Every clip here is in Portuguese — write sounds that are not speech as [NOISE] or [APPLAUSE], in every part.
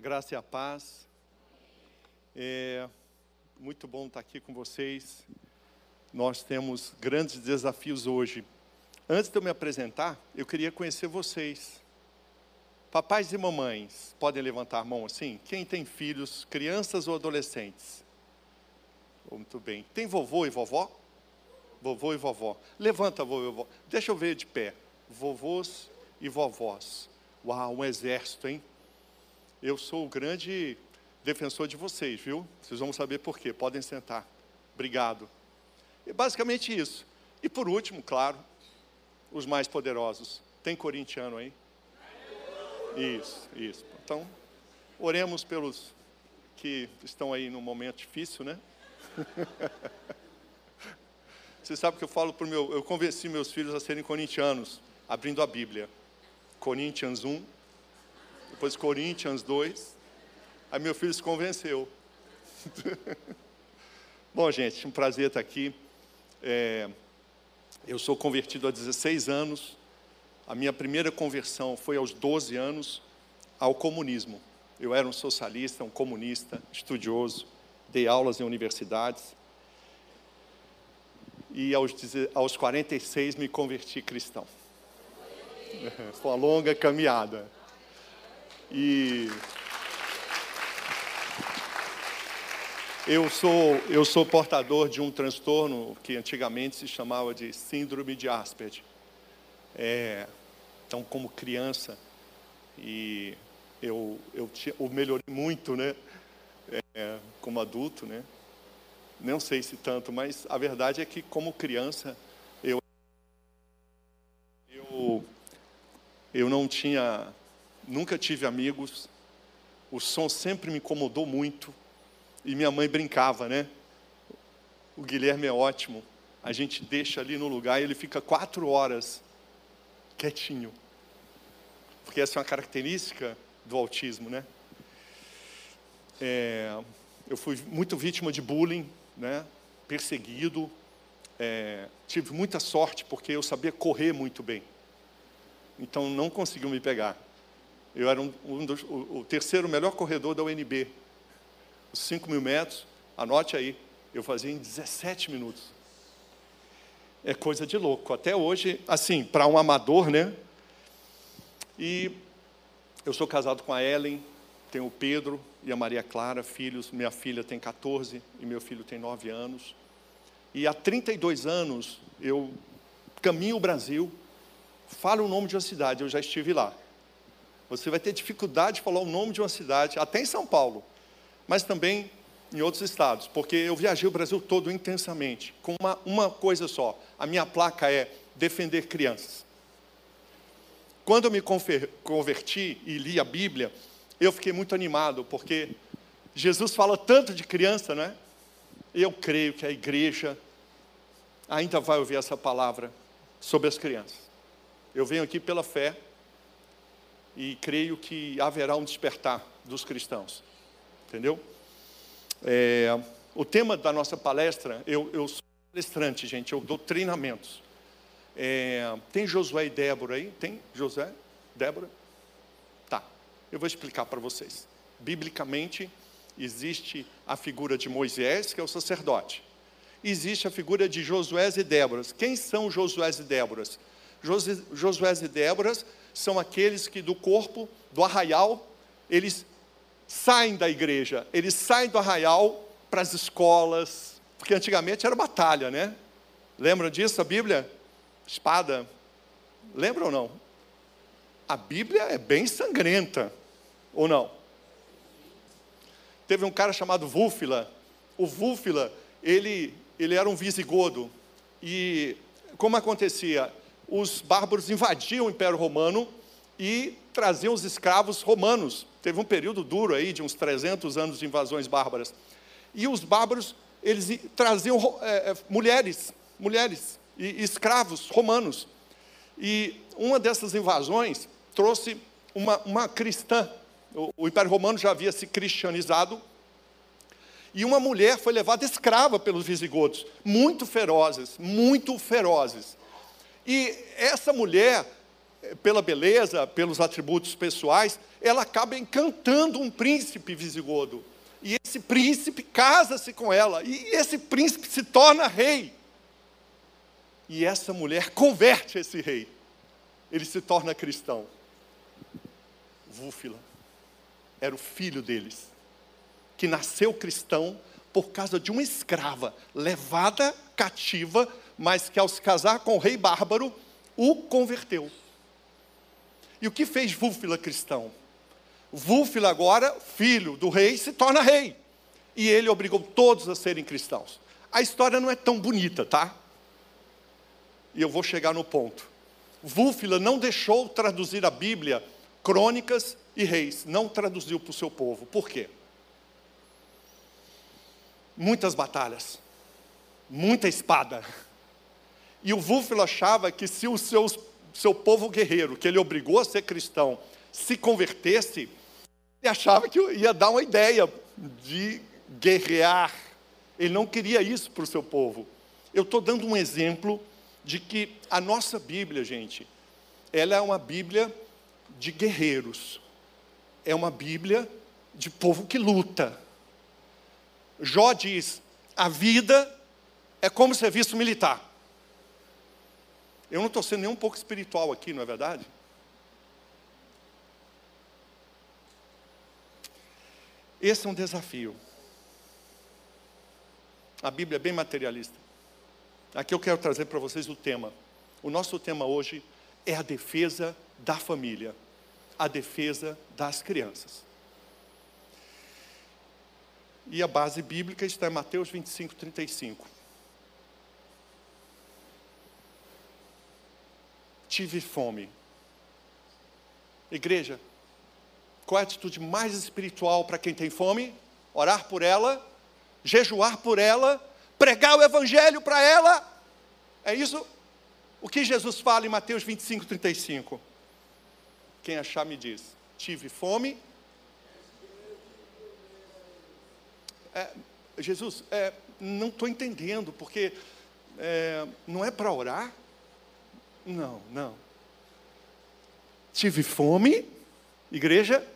graça e a paz. É muito bom estar aqui com vocês. Nós temos grandes desafios hoje. Antes de eu me apresentar, eu queria conhecer vocês. Papais e mamães, podem levantar a mão assim? Quem tem filhos, crianças ou adolescentes? Muito bem. Tem vovô e vovó? Vovô e vovó. Levanta, vovô e vovó. Deixa eu ver de pé. Vovôs e vovós. Uau, um exército, hein? Eu sou o grande defensor de vocês, viu? Vocês vão saber por quê. Podem sentar. Obrigado. E basicamente isso. E por último, claro, os mais poderosos. Tem corintiano aí? Isso, isso. Então, oremos pelos que estão aí num momento difícil, né? [LAUGHS] Você sabe que eu falo para o meu. Eu convenci meus filhos a serem corintianos, abrindo a Bíblia. Coríntios 1, depois Coríntios 2. Aí meu filho se convenceu. [LAUGHS] Bom, gente, um prazer estar aqui. É, eu sou convertido há 16 anos. A minha primeira conversão foi aos 12 anos ao comunismo. Eu era um socialista, um comunista, estudioso, dei aulas em universidades. E aos, aos 46 me converti cristão. [LAUGHS] Foi uma longa caminhada. E eu sou, eu sou portador de um transtorno que antigamente se chamava de síndrome de Asperger. É, então, como criança, e eu, eu, eu melhorei muito, né? É, como adulto, né? Não sei se tanto, mas a verdade é que como criança eu eu, eu não tinha nunca tive amigos, o som sempre me incomodou muito, e minha mãe brincava, né? O Guilherme é ótimo, a gente deixa ali no lugar e ele fica quatro horas quietinho, porque essa é uma característica do autismo, né? É, eu fui muito vítima de bullying, né? Perseguido, é, tive muita sorte porque eu sabia correr muito bem, então não conseguiu me pegar. Eu era um, um dos, o, o, terceiro melhor corredor da UNB. Os 5 mil metros, anote aí, eu fazia em 17 minutos. É coisa de louco. Até hoje, assim, para um amador, né? E eu sou casado com a Ellen, tenho o Pedro e a Maria Clara, filhos. Minha filha tem 14 e meu filho tem 9 anos. E há 32 anos eu caminho o Brasil, falo o nome de uma cidade, eu já estive lá. Você vai ter dificuldade de falar o nome de uma cidade, até em São Paulo, mas também em outros estados, porque eu viajei o Brasil todo intensamente, com uma, uma coisa só: a minha placa é defender crianças. Quando eu me converti e li a Bíblia, eu fiquei muito animado, porque Jesus fala tanto de criança, não é? Eu creio que a igreja ainda vai ouvir essa palavra sobre as crianças. Eu venho aqui pela fé, e creio que haverá um despertar dos cristãos. Entendeu? É, o tema da nossa palestra, eu, eu sou palestrante, gente, eu dou treinamentos. É, tem Josué e Débora aí? Tem José? Débora? Tá, eu vou explicar para vocês. Biblicamente, existe a figura de Moisés, que é o sacerdote. Existe a figura de Josué e Déboras. Quem são Josué e Déboras? Josué e Déboras são aqueles que do corpo, do arraial, eles saem da igreja, eles saem do arraial para as escolas, porque antigamente era batalha, né? Lembram disso, a Bíblia? Espada. Lembram ou não? A Bíblia é bem sangrenta, ou não? Teve um cara chamado Vúfila. O Vúfila, ele, ele era um visigodo. E como acontecia? Os bárbaros invadiam o Império Romano e traziam os escravos romanos. Teve um período duro aí, de uns 300 anos de invasões bárbaras. E os bárbaros, eles traziam é, mulheres, mulheres e, e escravos romanos. E uma dessas invasões trouxe uma, uma cristã. O, o Império Romano já havia se cristianizado. E uma mulher foi levada escrava pelos visigodos, muito ferozes, muito ferozes. E essa mulher pela beleza, pelos atributos pessoais, ela acaba encantando um príncipe visigodo. E esse príncipe casa-se com ela, e esse príncipe se torna rei. E essa mulher converte esse rei. Ele se torna cristão. Vúfila era o filho deles, que nasceu cristão por causa de uma escrava levada cativa, mas que ao se casar com o rei bárbaro, o converteu. E o que fez Vúfila cristão? Vúfila agora, filho do rei, se torna rei. E ele obrigou todos a serem cristãos. A história não é tão bonita, tá? E eu vou chegar no ponto. Vúfila não deixou traduzir a Bíblia, crônicas e reis, não traduziu para o seu povo. Por quê? Muitas batalhas, muita espada. E o Wulfil achava que se o seu, povo guerreiro, que ele obrigou a ser cristão, se convertesse, ele achava que ia dar uma ideia de guerrear. Ele não queria isso para o seu povo. Eu estou dando um exemplo de que a nossa Bíblia, gente, ela é uma Bíblia de guerreiros. É uma Bíblia de povo que luta. Jó diz: a vida é como serviço militar. Eu não estou sendo nem um pouco espiritual aqui, não é verdade? Esse é um desafio. A Bíblia é bem materialista. Aqui eu quero trazer para vocês o tema. O nosso tema hoje é a defesa da família, a defesa das crianças. E a base bíblica está em Mateus 25, 35. Tive fome. Igreja, qual é a atitude mais espiritual para quem tem fome? Orar por ela, jejuar por ela, pregar o evangelho para ela. É isso o que Jesus fala em Mateus 25, 35. Quem achar me diz: tive fome. É, Jesus, é, não estou entendendo, porque é, não é para orar? Não, não. Tive fome, igreja?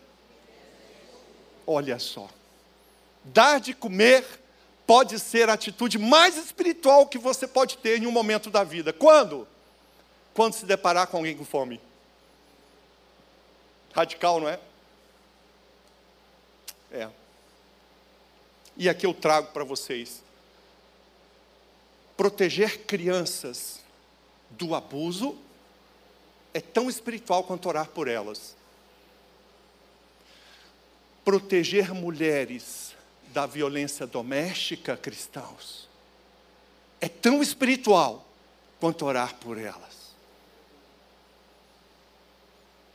Olha só. Dar de comer pode ser a atitude mais espiritual que você pode ter em um momento da vida. Quando? Quando se deparar com alguém com fome. Radical, não é? É. E aqui eu trago para vocês. Proteger crianças do abuso é tão espiritual quanto orar por elas. Proteger mulheres da violência doméstica, cristãos, é tão espiritual quanto orar por elas.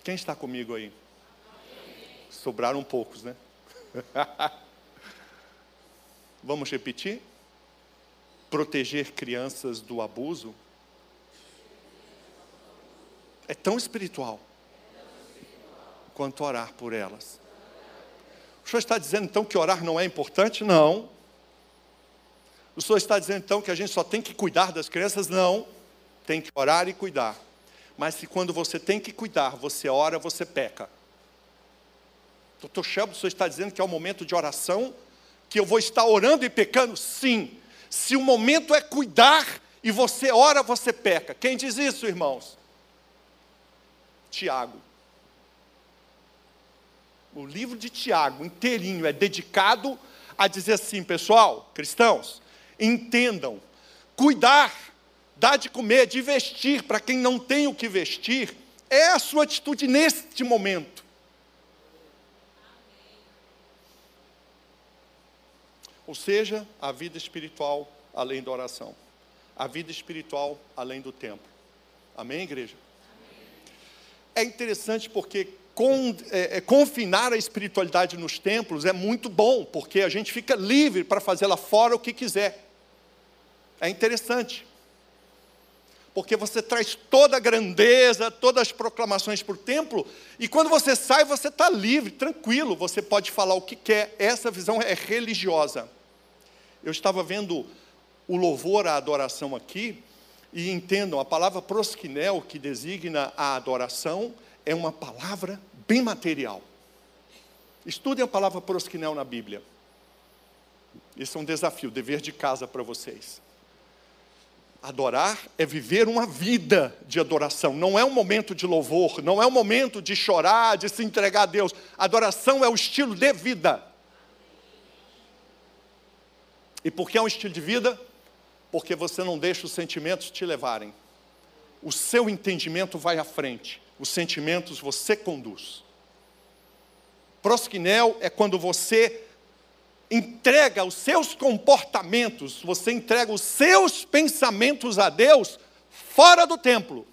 Quem está comigo aí? Sobraram poucos, né? [LAUGHS] Vamos repetir? Proteger crianças do abuso é tão espiritual quanto orar por elas. O senhor está dizendo então que orar não é importante? Não. O senhor está dizendo então que a gente só tem que cuidar das crianças? Não. Tem que orar e cuidar. Mas se quando você tem que cuidar, você ora, você peca. Doutor Shelby, o senhor está dizendo que é o momento de oração, que eu vou estar orando e pecando? Sim. Se o momento é cuidar e você ora, você peca. Quem diz isso, irmãos? Tiago. O livro de Tiago inteirinho é dedicado a dizer assim, pessoal, cristãos, entendam, cuidar, dar de comer, de vestir para quem não tem o que vestir, é a sua atitude neste momento. Ou seja, a vida espiritual além da oração, a vida espiritual além do tempo. Amém, igreja? É interessante porque com, é, é, confinar a espiritualidade nos templos é muito bom, porque a gente fica livre para fazer lá fora o que quiser. É interessante. Porque você traz toda a grandeza, todas as proclamações para o templo, e quando você sai, você está livre, tranquilo, você pode falar o que quer. Essa visão é religiosa. Eu estava vendo o louvor, a adoração aqui, E entendam, a palavra prosquinel, que designa a adoração, é uma palavra bem material. Estudem a palavra prosquinel na Bíblia. Esse é um desafio, dever de casa para vocês. Adorar é viver uma vida de adoração, não é um momento de louvor, não é um momento de chorar, de se entregar a Deus. Adoração é o estilo de vida. E por que é um estilo de vida? Porque você não deixa os sentimentos te levarem. O seu entendimento vai à frente, os sentimentos você conduz. Prosquinel é quando você entrega os seus comportamentos, você entrega os seus pensamentos a Deus fora do templo.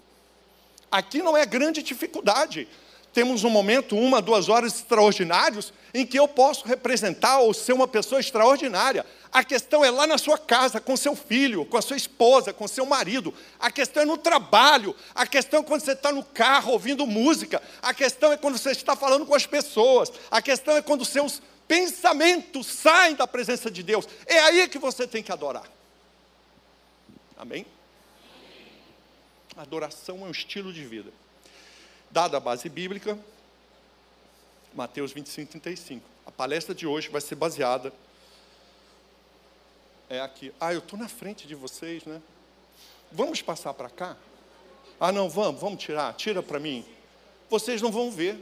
Aqui não é grande dificuldade. Temos um momento, uma, duas horas extraordinários, em que eu posso representar ou ser uma pessoa extraordinária. A questão é lá na sua casa, com seu filho, com a sua esposa, com seu marido. A questão é no trabalho. A questão é quando você está no carro ouvindo música. A questão é quando você está falando com as pessoas. A questão é quando seus pensamentos saem da presença de Deus. É aí que você tem que adorar. Amém? Adoração é um estilo de vida. Dada a base bíblica, Mateus 25, 35. A palestra de hoje vai ser baseada. É aqui. Ah, eu estou na frente de vocês, né? Vamos passar para cá? Ah, não, vamos, vamos tirar. Tira para mim. Vocês não vão ver.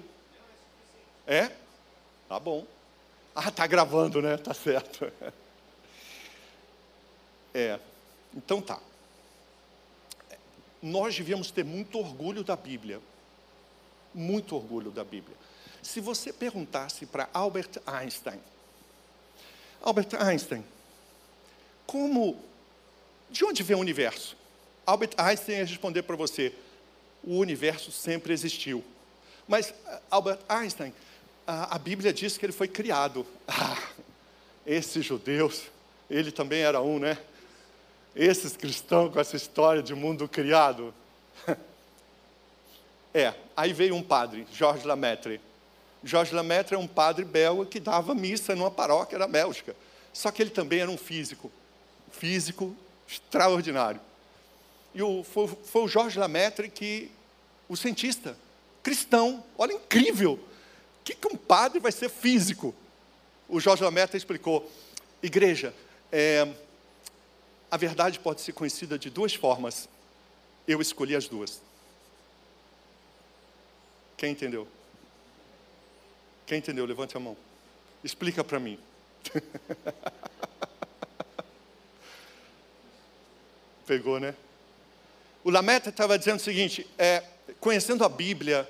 É? Tá bom. Ah, tá gravando, né? Tá certo. [LAUGHS] É. Então tá. Nós devíamos ter muito orgulho da Bíblia. Muito orgulho da Bíblia. Se você perguntasse para Albert Einstein, Albert Einstein, como, de onde vem o universo? Albert Einstein ia responder para você, o universo sempre existiu. Mas Albert Einstein, a, a Bíblia diz que ele foi criado. [LAUGHS] Ah, esses judeus, ele também era um, né? Esses cristãos com essa história de mundo criado. [LAUGHS] É, aí veio um padre, Georges Lamaitre. Georges Lamaitre é um padre belga que dava missa numa paróquia da Bélgica. Só que ele também era um físico, físico extraordinário. E o, foi, foi o Georges Lamaitre que, o cientista, cristão, olha, incrível, que, que um padre vai ser físico? O Jorge Lameta explicou: igreja, é, a verdade pode ser conhecida de duas formas. Eu escolhi as duas. Quem entendeu? Quem entendeu? Levante a mão. Explica para mim. [LAUGHS] Pegou, né? O Lameta estava dizendo o seguinte: é, conhecendo a Bíblia,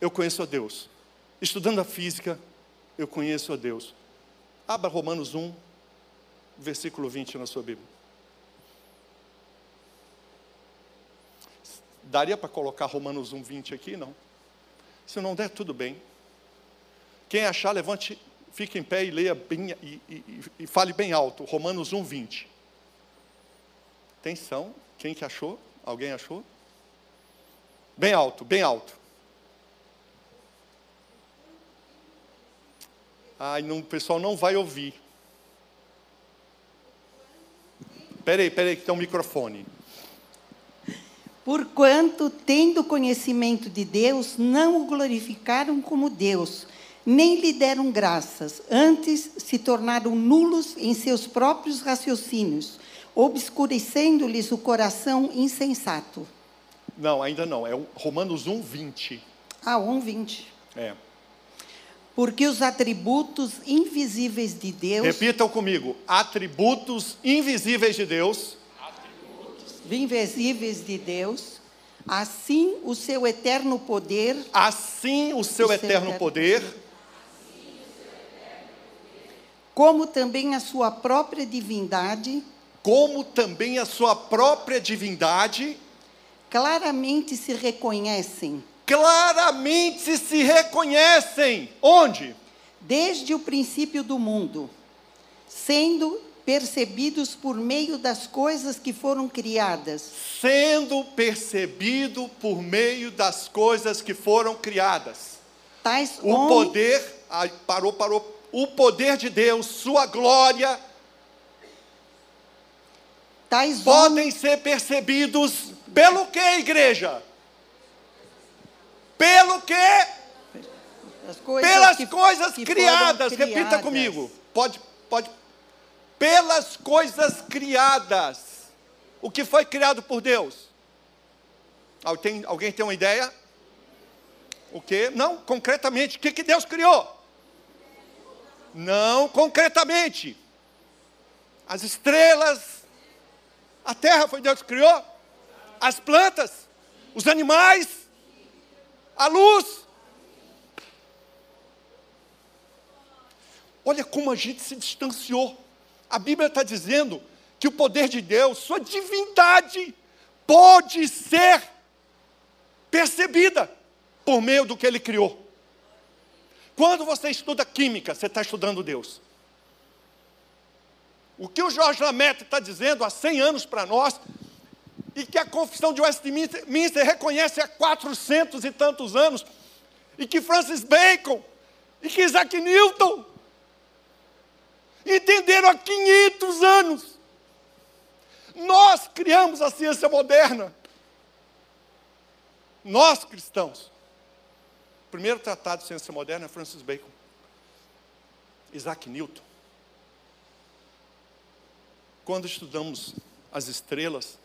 eu conheço a Deus. Estudando a física, eu conheço a Deus. Abra Romanos 1, versículo 20 na sua Bíblia. Daria para colocar Romanos 1, 20 aqui? Não. Se não der, tudo bem. Quem achar, levante, fique em pé e leia bem e, e, e fale bem alto. Romanos 1, 20. Atenção, quem que achou? Alguém achou? Bem alto, bem alto. Ai, não, o pessoal não vai ouvir. Peraí, peraí, que tem um microfone. Porquanto, tendo conhecimento de Deus, não o glorificaram como Deus, nem lhe deram graças, antes se tornaram nulos em seus próprios raciocínios, obscurecendo-lhes o coração insensato. Não, ainda não, é Romanos 1, 20. Ah, 1, 20. É. Porque os atributos invisíveis de Deus. Repitam comigo: atributos invisíveis de Deus. Atributos invisíveis de Deus. Assim o seu eterno poder. Assim o seu, o eterno, seu eterno poder. Como também a sua própria divindade. Como também a sua própria divindade. Claramente se reconhecem claramente se reconhecem. Onde? Desde o princípio do mundo, sendo percebidos por meio das coisas que foram criadas. Sendo percebido por meio das coisas que foram criadas. Tais o homens... poder, ai, parou, parou. O poder de Deus, sua glória. Tais podem ser percebidos pelo que, igreja? Pelo que? As coisas Pelas que- coisas que criadas. foram Repita criadas. comigo. Pode, pode. Pelas coisas criadas. O que foi criado por Deus? Alguém, alguém tem uma ideia? O que? Não, concretamente. O que, que Deus criou? Não, concretamente. As estrelas. A terra foi Deus que criou. As plantas. Os animais. A luz. Olha como a gente se distanciou. A Bíblia está dizendo que o poder de Deus, sua divindade, pode ser percebida por meio do que ele criou. Quando você estuda química, você está estudando Deus. O que o Jorge Lamette está dizendo há 100 anos para nós, e que a confissão de Westminster reconhece há 400 e tantos anos, e que Francis Bacon, e que Isaac Newton, entenderam há 500 anos. Nós criamos a ciência moderna. Nós cristãos. O primeiro tratado de ciência moderna é Francis Bacon. Isaac Newton. Quando estudamos as estrelas,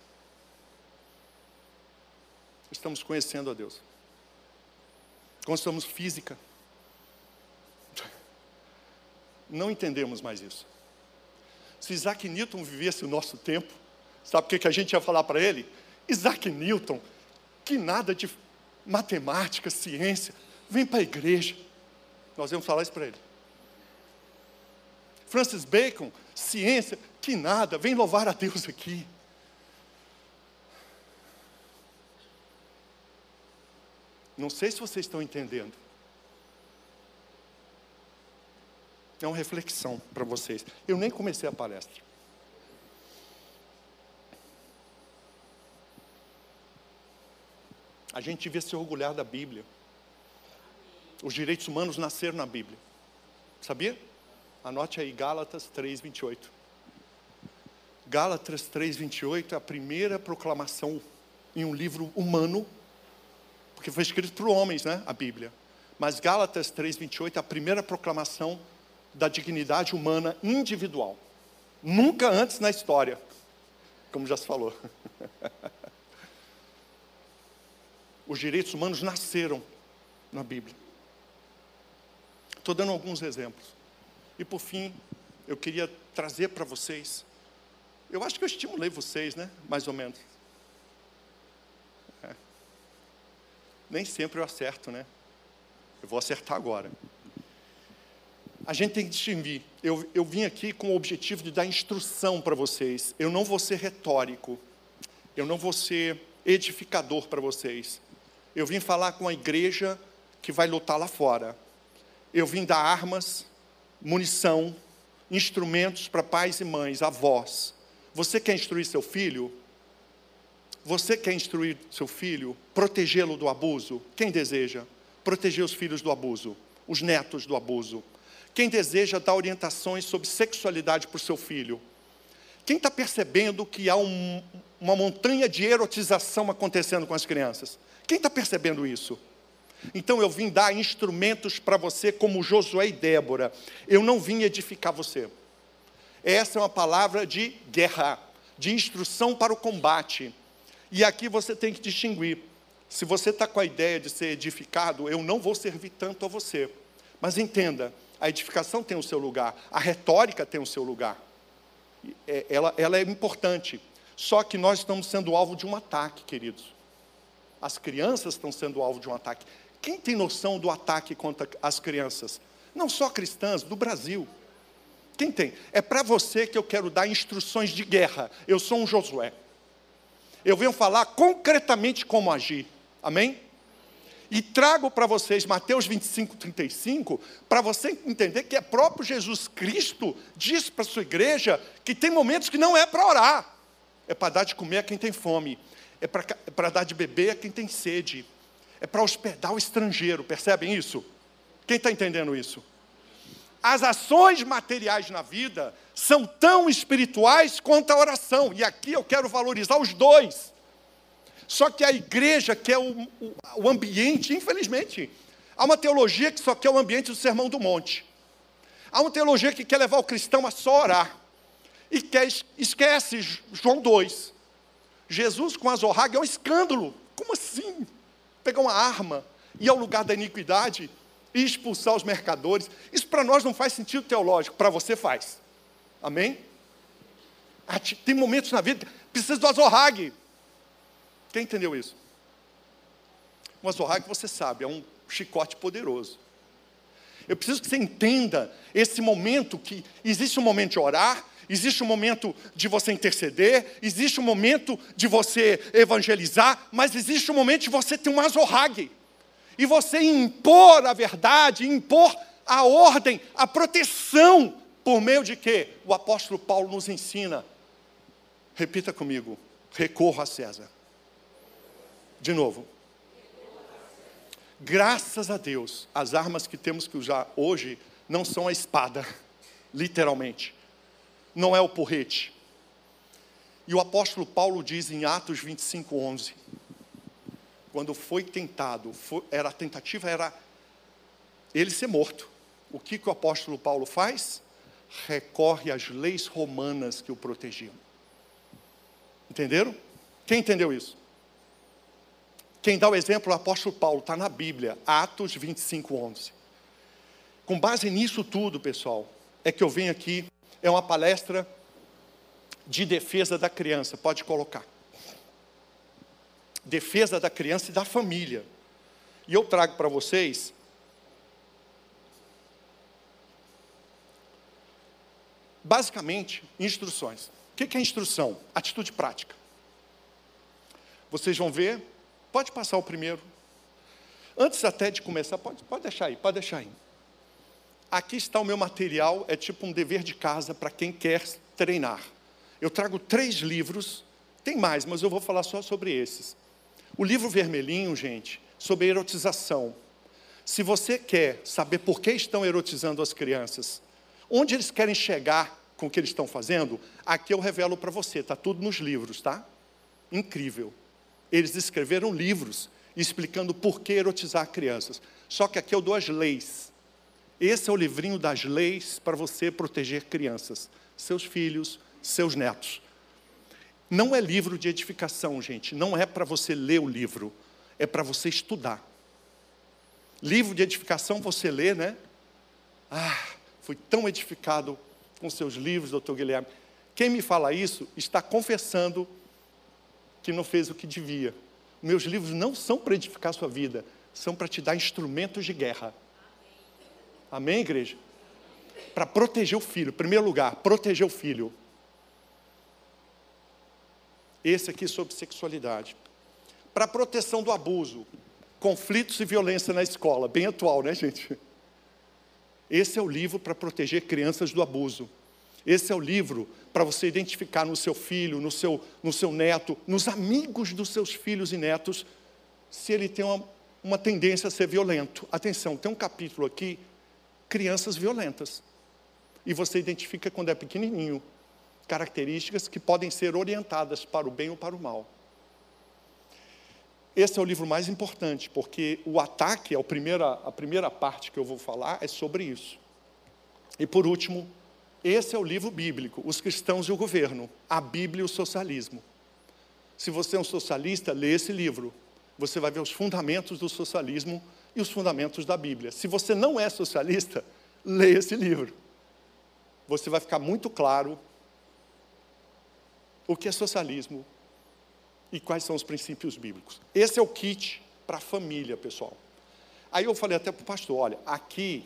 estamos conhecendo a Deus. Quando estudamos física, não entendemos mais isso. Se Isaac Newton vivesse o nosso tempo, sabe o que a gente ia falar para ele? Isaac Newton, que nada de matemática, ciência, vem para a igreja. Nós íamos falar isso para ele. Francis Bacon, ciência, que nada, vem louvar a Deus aqui. Não sei se vocês estão entendendo. É uma reflexão para vocês. Eu nem comecei a palestra. A gente devia se orgulhar da Bíblia. Os direitos humanos nasceram na Bíblia. Sabia? Anote aí Gálatas 3, 28. Gálatas 3, 28 é a primeira proclamação em um livro humano, porque foi escrito por homens, né? A Bíblia. Mas Gálatas 3, 28 é a primeira proclamação da dignidade humana individual. Nunca antes na história, como já se falou. [LAUGHS] Os direitos humanos nasceram na Bíblia. Estou dando alguns exemplos. E por fim, eu queria trazer para vocês. Eu acho que eu estimulei vocês, né? Mais ou menos. É. Nem sempre eu acerto, né? Eu vou acertar agora. A gente tem que distinguir. Eu, eu vim aqui com o objetivo de dar instrução para vocês. Eu não vou ser retórico. Eu não vou ser edificador para vocês. Eu vim falar com a igreja que vai lutar lá fora. Eu vim dar armas, munição, instrumentos para pais e mães, avós. Você quer instruir seu filho? Você quer instruir seu filho? Protegê-lo do abuso? Quem deseja? Proteger os filhos do abuso, os netos do abuso. Quem deseja dar orientações sobre sexualidade para o seu filho? Quem está percebendo que há um, uma montanha de erotização acontecendo com as crianças? Quem está percebendo isso? Então eu vim dar instrumentos para você, como Josué e Débora. Eu não vim edificar você. Essa é uma palavra de guerra, de instrução para o combate. E aqui você tem que distinguir. Se você está com a ideia de ser edificado, eu não vou servir tanto a você. Mas entenda, a edificação tem o seu lugar, a retórica tem o seu lugar. É, ela, ela é importante. Só que nós estamos sendo alvo de um ataque, queridos. As crianças estão sendo alvo de um ataque. Quem tem noção do ataque contra as crianças? Não só cristãs, do Brasil. Quem tem? É para você que eu quero dar instruções de guerra. Eu sou um Josué. Eu venho falar concretamente como agir. Amém? E trago para vocês Mateus 25, 35, para você entender que é próprio Jesus Cristo diz para a sua igreja que tem momentos que não é para orar, é para dar de comer a quem tem fome, é para, é dar de beber a quem tem sede, é para hospedar o estrangeiro, percebem isso? Quem está entendendo isso? As ações materiais na vida são tão espirituais quanto a oração. E aqui eu quero valorizar os dois. Só que a igreja quer o, o, o ambiente, infelizmente. Há uma teologia que só quer o ambiente do sermão do monte. Há uma teologia que quer levar o cristão a só orar. E quer, esquece João 2. Jesus com a zorraga é um escândalo. Como assim? Pegar uma arma ir ao lugar da iniquidade e expulsar os mercadores. Isso para nós não faz sentido teológico, para você faz. Amém? Tem momentos na vida que precisa do azorrague. Quem entendeu isso? Um azorrague, você sabe, é um chicote poderoso. Eu preciso que você entenda esse momento que existe um momento de orar, existe um momento de você interceder, existe um momento de você evangelizar, mas existe um momento de você ter um azorrague. E você impor a verdade, impor a ordem, a proteção, por meio de quê? O apóstolo Paulo nos ensina. Repita comigo: recorra a César. De novo. Graças a Deus, as armas que temos que usar hoje não são a espada, [LAUGHS] literalmente. Não é o porrete. E o apóstolo Paulo diz em Atos 25, 11: quando foi tentado, foi, era a tentativa era ele ser morto. O que, que o apóstolo Paulo faz? Recorre às leis romanas que o protegiam. Entenderam? Quem entendeu isso? Quem dá o exemplo é o apóstolo Paulo, está na Bíblia, Atos 25, 11. Com base nisso tudo, pessoal, é que eu venho aqui, é uma palestra de defesa da criança, pode colocar. Defesa da criança e da família. E eu trago para vocês basicamente instruções. O que é instrução? Atitude prática. Vocês vão ver Pode passar o primeiro. Antes até de começar, pode, pode deixar aí, pode deixar aí. Aqui está o meu material, é tipo um dever de casa para quem quer treinar. Eu trago três livros, tem mais, mas eu vou falar só sobre esses. O livro vermelhinho, gente, sobre erotização. Se você quer saber por que estão erotizando as crianças, onde eles querem chegar com o que eles estão fazendo, aqui eu revelo para você, está tudo nos livros, tá? Incrível eles escreveram livros explicando por que erotizar crianças. Só que aqui eu dou as leis. Esse é o livrinho das leis para você proteger crianças, seus filhos, seus netos. Não é livro de edificação, gente. Não é para você ler o livro, é para você estudar. Livro de edificação você lê, né? Ah, fui tão edificado com seus livros, doutor Guilherme. Quem me fala isso está confessando que não fez o que devia. Meus livros não são para edificar sua vida, são para te dar instrumentos de guerra. Amém, igreja? Para proteger o filho, em primeiro lugar, proteger o filho. Esse aqui sobre sexualidade. Para proteção do abuso, conflitos e violência na escola, bem atual, né, gente? Esse é o livro para proteger crianças do abuso. Esse é o livro para você identificar no seu filho, no seu, no seu neto, nos amigos dos seus filhos e netos, se ele tem uma, uma tendência a ser violento. Atenção, tem um capítulo aqui, crianças violentas. E você identifica quando é pequenininho, características que podem ser orientadas para o bem ou para o mal. Esse é o livro mais importante, porque o ataque, a primeira, a primeira parte que eu vou falar, é sobre isso. E por último, esse é o livro bíblico, Os Cristãos e o Governo, a Bíblia e o Socialismo. Se você é um socialista, lê esse livro. Você vai ver os fundamentos do socialismo e os fundamentos da Bíblia. Se você não é socialista, [LAUGHS] lê esse livro. Você vai ficar muito claro o que é socialismo e quais são os princípios bíblicos. Esse é o kit para a família, pessoal. Aí eu falei até para o pastor: olha, aqui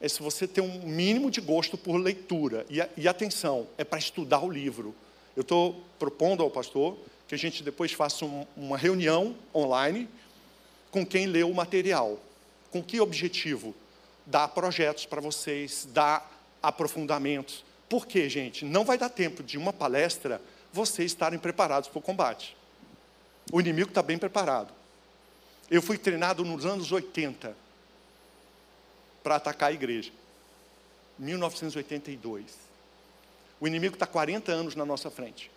é se você tem um mínimo de gosto por leitura. E, e atenção, é para estudar o livro. Eu estou propondo ao pastor que a gente depois faça um, uma reunião online com quem leu o material. Com que objetivo? Dar projetos para vocês, dar aprofundamentos. Por quê, gente? Não vai dar tempo de uma palestra vocês estarem preparados para o combate. O inimigo está bem preparado. Eu fui treinado nos anos 80 para atacar a igreja. 1982. O inimigo está 40 anos na nossa frente.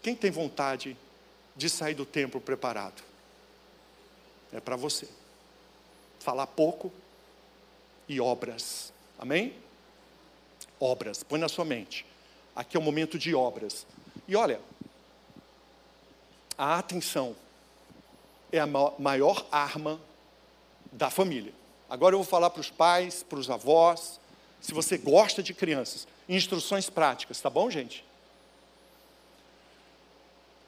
Quem tem vontade de sair do templo preparado? É para você. Falar pouco e obras. Amém? Obras. Põe na sua mente. Aqui é o momento de obras. E olha, a atenção é a maior arma da família. Agora eu vou falar para os pais, para os avós, se você gosta de crianças, instruções práticas, tá bom, gente?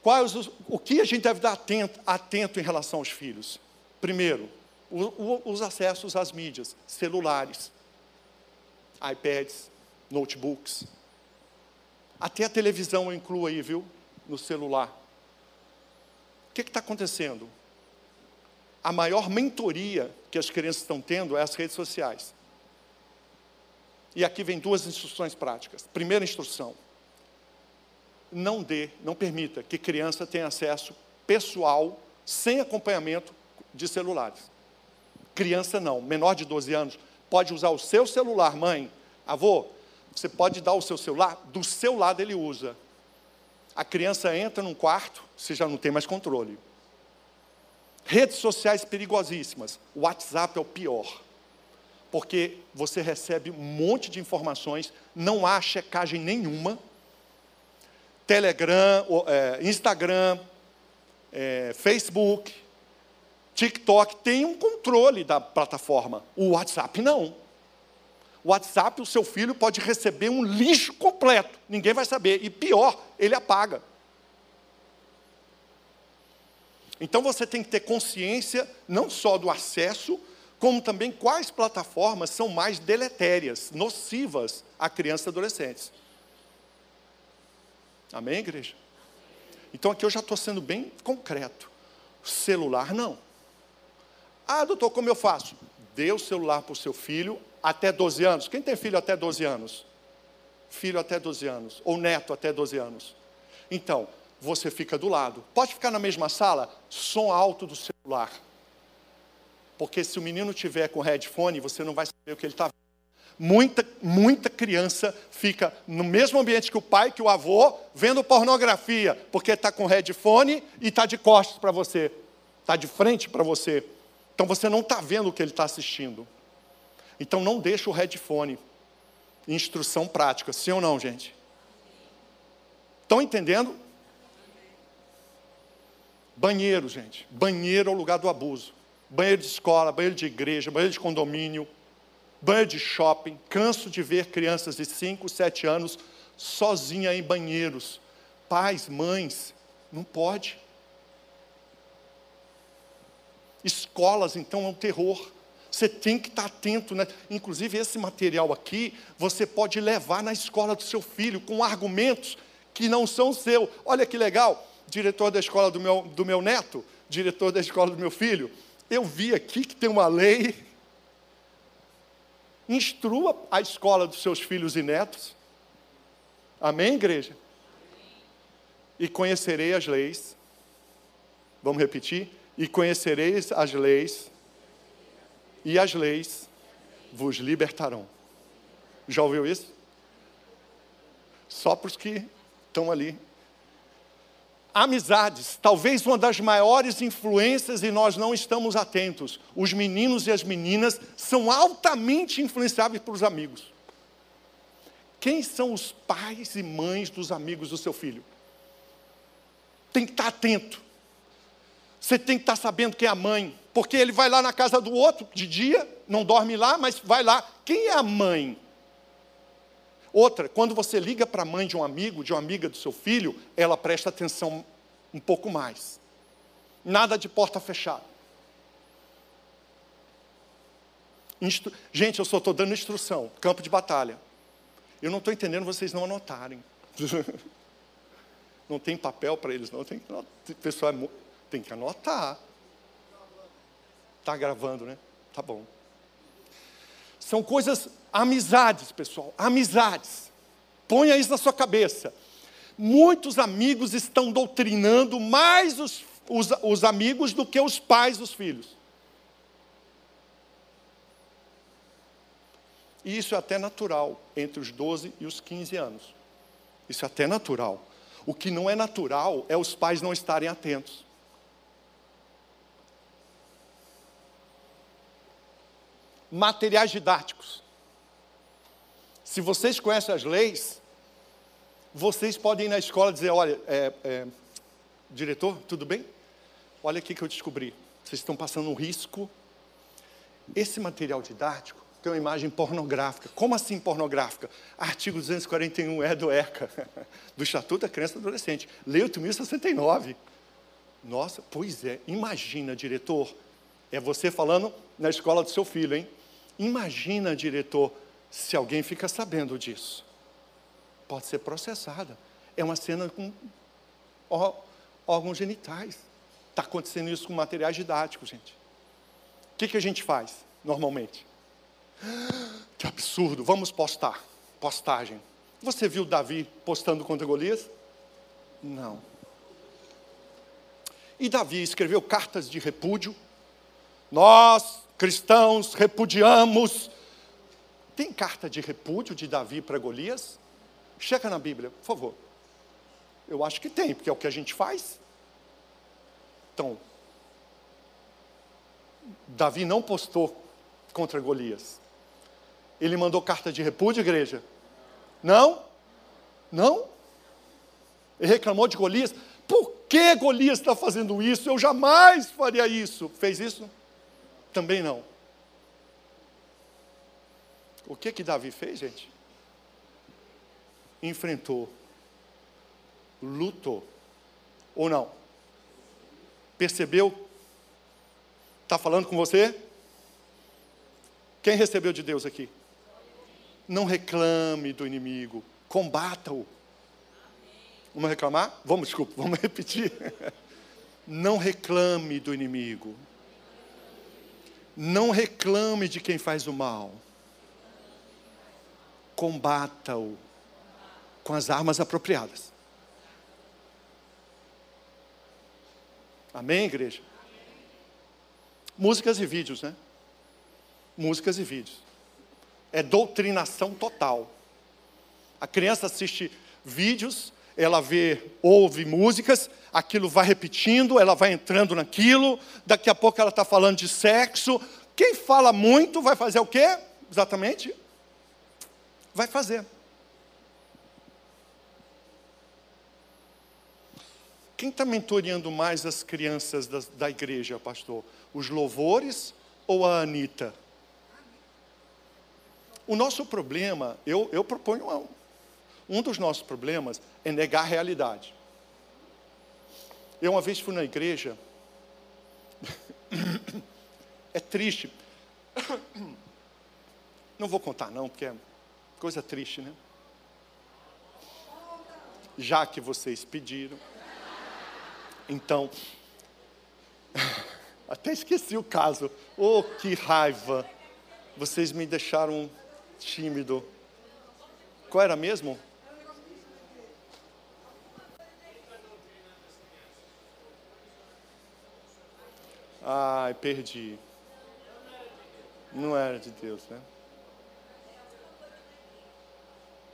Quais o que a gente deve dar atento, atento em relação aos filhos? Primeiro, o, o, os acessos às mídias, celulares, iPads, notebooks. Até a televisão eu incluo aí, viu? No celular. O que está acontecendo? A maior mentoria que as crianças estão tendo é as redes sociais. E aqui vem duas instruções práticas. Primeira instrução: não dê, não permita que criança tenha acesso pessoal, sem acompanhamento de celulares. Criança não, menor de 12 anos, pode usar o seu celular, mãe, avô, você pode dar o seu celular, do seu lado ele usa. A criança entra num quarto, você já não tem mais controle. Redes sociais perigosíssimas. O WhatsApp é o pior. Porque você recebe um monte de informações, não há checagem nenhuma. Telegram, é, Instagram, é, Facebook, TikTok tem um controle da plataforma. O WhatsApp não. O WhatsApp, o seu filho pode receber um lixo completo, ninguém vai saber. E pior, ele apaga. Então você tem que ter consciência não só do acesso, como também quais plataformas são mais deletérias, nocivas a crianças e adolescentes. Amém, igreja? Então aqui eu já estou sendo bem concreto. Celular não. Ah, doutor, como eu faço? Dê o celular para o seu filho até 12 anos. Quem tem filho até 12 anos? Filho até 12 anos. Ou neto até 12 anos. Então, você fica do lado. Pode ficar na mesma sala? Som alto do celular. Porque se o menino tiver com headphone, você não vai saber o que ele está vendo. Muita, muita criança fica no mesmo ambiente que o pai, que o avô, vendo pornografia, porque está com headphone e está de costas para você, está de frente para você. Então você não está vendo o que ele está assistindo. Então não deixa o headphone. Instrução prática, sim ou não, gente? Estão entendendo? Banheiro, gente. Banheiro é o lugar do abuso. Banheiro de escola, banheiro de igreja, banheiro de condomínio, banheiro de shopping. Canso de ver crianças de 5, 7 anos sozinha em banheiros. Pais, mães, não pode. Escolas, então, é um terror. Você tem que estar atento, né? Inclusive, esse material aqui, você pode levar na escola do seu filho com argumentos que não são seu. Olha que legal diretor da escola do meu, do meu neto, diretor da escola do meu filho, eu vi aqui que tem uma lei. Instrua a escola dos seus filhos e netos. Amém, igreja? E conhecerei as leis. Vamos repetir? E conhecereis as leis, e as leis vos libertarão. Já ouviu isso? Só para os que estão ali amizades, talvez uma das maiores influências e nós não estamos atentos. Os meninos e as meninas são altamente influenciáveis pelos amigos. Quem são os pais e mães dos amigos do seu filho? Tem que estar atento. Você tem que estar sabendo quem é a mãe, porque ele vai lá na casa do outro de dia, não dorme lá, mas vai lá. Quem é a mãe? Outra, quando você liga para a mãe de um amigo, de uma amiga do seu filho, ela presta atenção um pouco mais. Nada de porta fechada. Instru... Gente, eu só estou dando instrução, campo de batalha. Eu não estou entendendo vocês não anotarem. [LAUGHS] não tem papel para eles, não. Tem que, pessoal, é tem que anotar. Está gravando, né? Tá bom. São coisas, amizades, pessoal, amizades. Ponha isso na sua cabeça. Muitos amigos estão doutrinando mais os, os, os amigos do que os pais dos filhos. E isso é até natural entre os 12 e os 15 anos. Isso é até natural. O que não é natural é os pais não estarem atentos. Materiais didáticos. Se vocês conhecem as leis, vocês podem ir na escola e dizer: olha, é, é, diretor, tudo bem? Olha aqui que eu descobri. Vocês estão passando um risco. Esse material didático tem uma imagem pornográfica. Como assim pornográfica? Artigo 241 é do ECA, [LAUGHS] do Estatuto da Criança e do Adolescente. Lei 8.069. Nossa, pois é, imagina, diretor, é você falando na escola do seu filho, hein? Imagina, diretor, se alguém fica sabendo disso. Pode ser processada. É uma cena com órgãos genitais. Está acontecendo isso com materiais didáticos, gente. O que, que a gente faz, normalmente? [GASPS] Que absurdo, vamos postar. Postagem. Você viu Davi postando contra Golias? Não. E Davi escreveu cartas de repúdio. Nós, cristãos, repudiamos. Tem carta de repúdio de Davi para Golias? Checa na Bíblia, por favor. Eu acho que tem, porque é o que a gente faz. Então, Davi não postou contra Golias. Ele mandou carta de repúdio, igreja? Não? Não? Ele reclamou de Golias. Por que Golias está fazendo isso? Eu jamais faria isso. Fez isso? Também não. O que que Davi fez, gente? Enfrentou, lutou, ou não? Percebeu? Está falando com você? Quem recebeu de Deus aqui? Não reclame do inimigo, combata-o. Vamos reclamar? Vamos, desculpa, [LAUGHS] vamos repetir. [LAUGHS] Não reclame do inimigo. Não reclame de quem faz o mal. Combata-o com as armas apropriadas. Amém, igreja? Músicas e vídeos, né? Músicas e vídeos é doutrinação total. A criança assiste vídeos, ela vê, ouve músicas, aquilo vai repetindo, ela vai entrando naquilo, daqui a pouco ela está falando de sexo. Quem fala muito vai fazer o quê? Exatamente? Vai fazer. Quem está mentoreando mais as crianças da, da igreja, pastor? Os louvores ou a Anitta? O nosso problema, eu, eu proponho um, um dos nossos problemas é negar a realidade. Eu uma vez fui na igreja, [COUGHS] é triste. [COUGHS] Não vou contar não, porque é coisa triste, né? Já que vocês pediram. Então, [COUGHS] até esqueci o caso. Oh, que raiva! Vocês me deixaram tímido. Qual era mesmo? Ai, perdi. Não era de Deus, né?